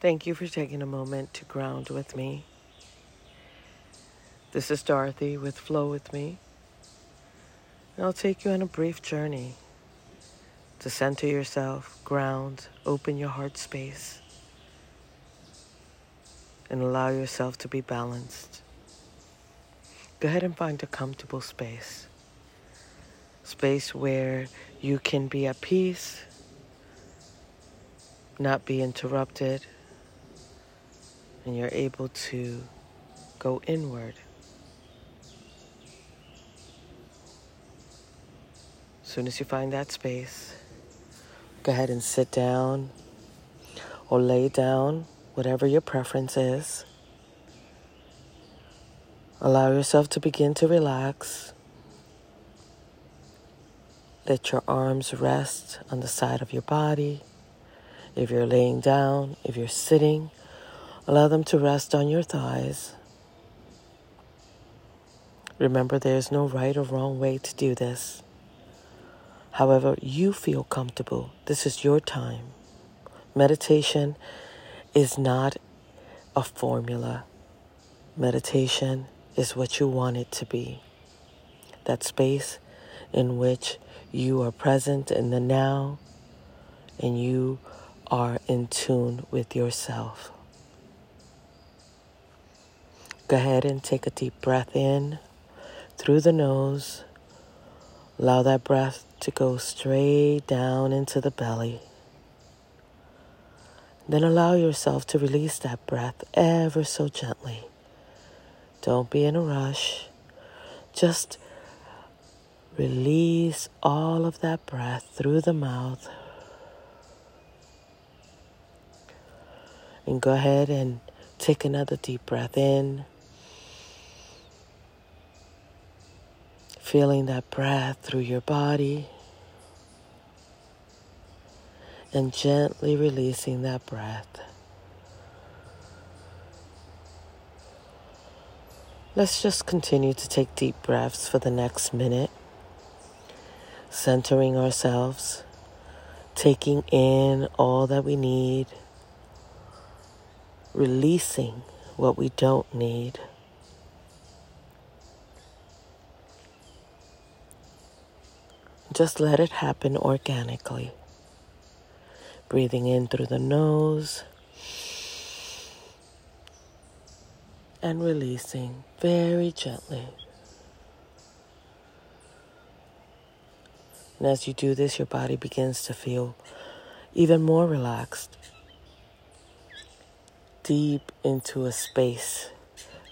Thank you for taking a moment to ground with me. This is Dorothy with Flow With Me. And I'll take you on a brief journey to center yourself, ground, open your heart space, and allow yourself to be balanced. Go ahead and find a comfortable space. Space where you can be at peace, not be interrupted, and you're able to go inward. As soon as you find that space, go ahead and sit down or lay down, whatever your preference is. Allow yourself to begin to relax. Let your arms rest on the side of your body. If you're laying down, if you're sitting, allow them to rest on your thighs. Remember, there is no right or wrong way to do this. However, you feel comfortable. This is your time. Meditation is not a formula. Meditation is what you want it to be. That space in which you are present in the now and you are in tune with yourself. Go ahead and take a deep breath in through the nose. Allow that breath to go straight down into the belly. Then allow yourself to release that breath ever so gently. Don't be in a rush. Just release all of that breath through the mouth. And go ahead and take another deep breath in. Feeling that breath through your body. And gently releasing that breath. Let's just continue to take deep breaths for the next minute, centering ourselves, taking in all that we need releasing what we don't need. Just let it happen organically. Breathing in through the nose and releasing very gently. And as you do this, your body begins to feel even more relaxed deep into a space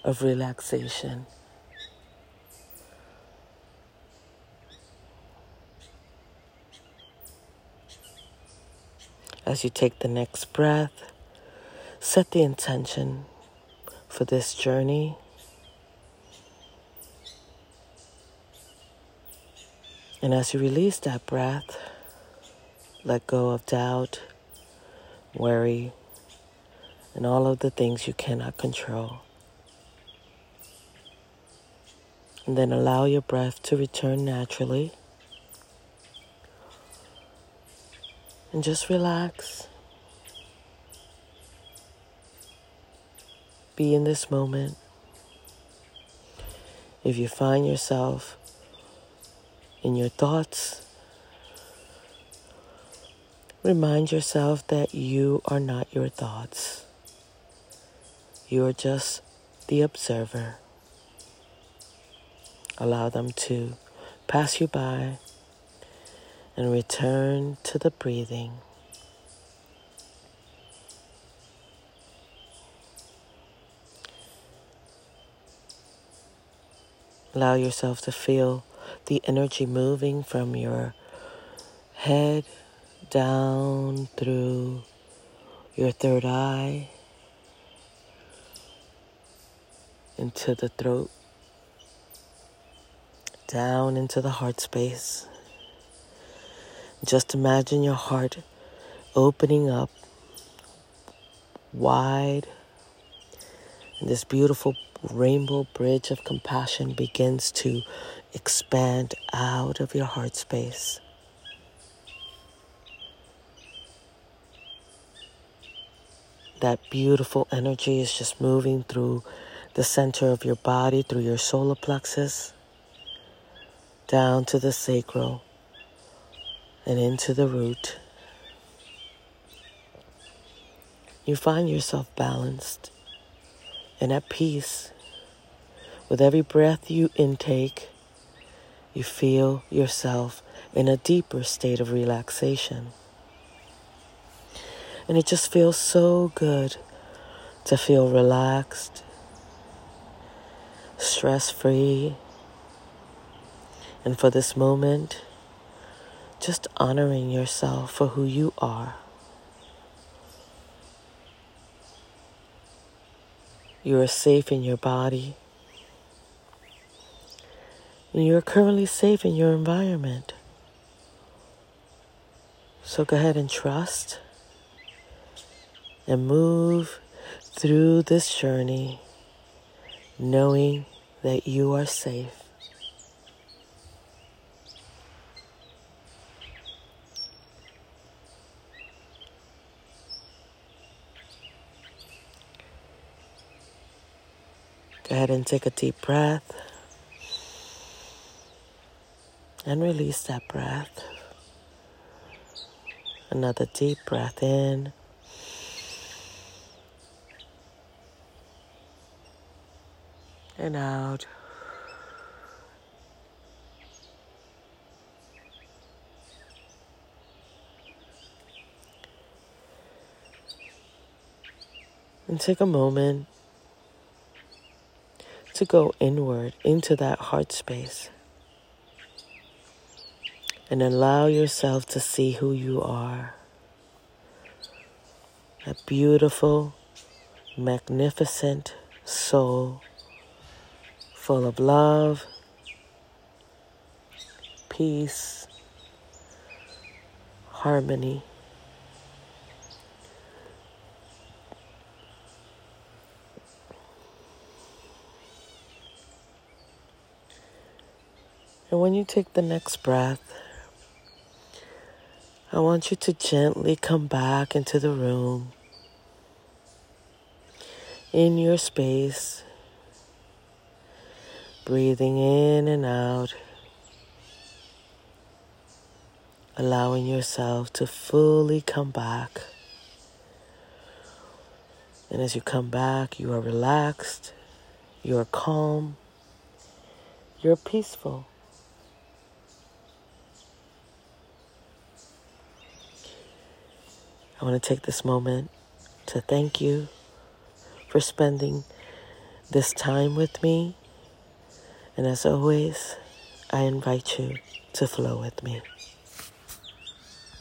of relaxation. As you take the next breath, set the intention for this journey. And as you release that breath, let go of doubt, worry, and all of the things you cannot control. And then allow your breath to return naturally. And just relax. Be in this moment. If you find yourself in your thoughts, remind yourself that you are not your thoughts. You are just the observer. Allow them to pass you by and return to the breathing. Allow yourself to feel the energy moving from your head down through your third eye into the throat, down into the heart space. Just imagine your heart opening up wide. And this beautiful rainbow bridge of compassion begins to expand out of your heart space. that beautiful energy is just moving through the center of your body, through your solar plexus, down to the sacral, and into the root. You find yourself balanced and at peace. With every breath you intake, you feel yourself in a deeper state of relaxation. And it just feels so good to feel relaxed, stress free. And for this moment, just honoring yourself for who you are. You are safe in your body. And you're currently safe in your environment. So go ahead and trust and move through this journey knowing that you are safe. Go ahead and take a deep breath and release that breath. Another deep breath in. and out. And take a moment to go inward into that heart space and allow yourself to see who you are. A beautiful, magnificent soul full of love, peace, harmony. And when you take the next breath, I want you to gently come back into the room, in your space, breathing in and out, allowing yourself to fully come back. And as you come back, you are relaxed, you are calm, you're peaceful. I want to take this moment to thank you for spending this time with me and as always, I invite you to flow with me.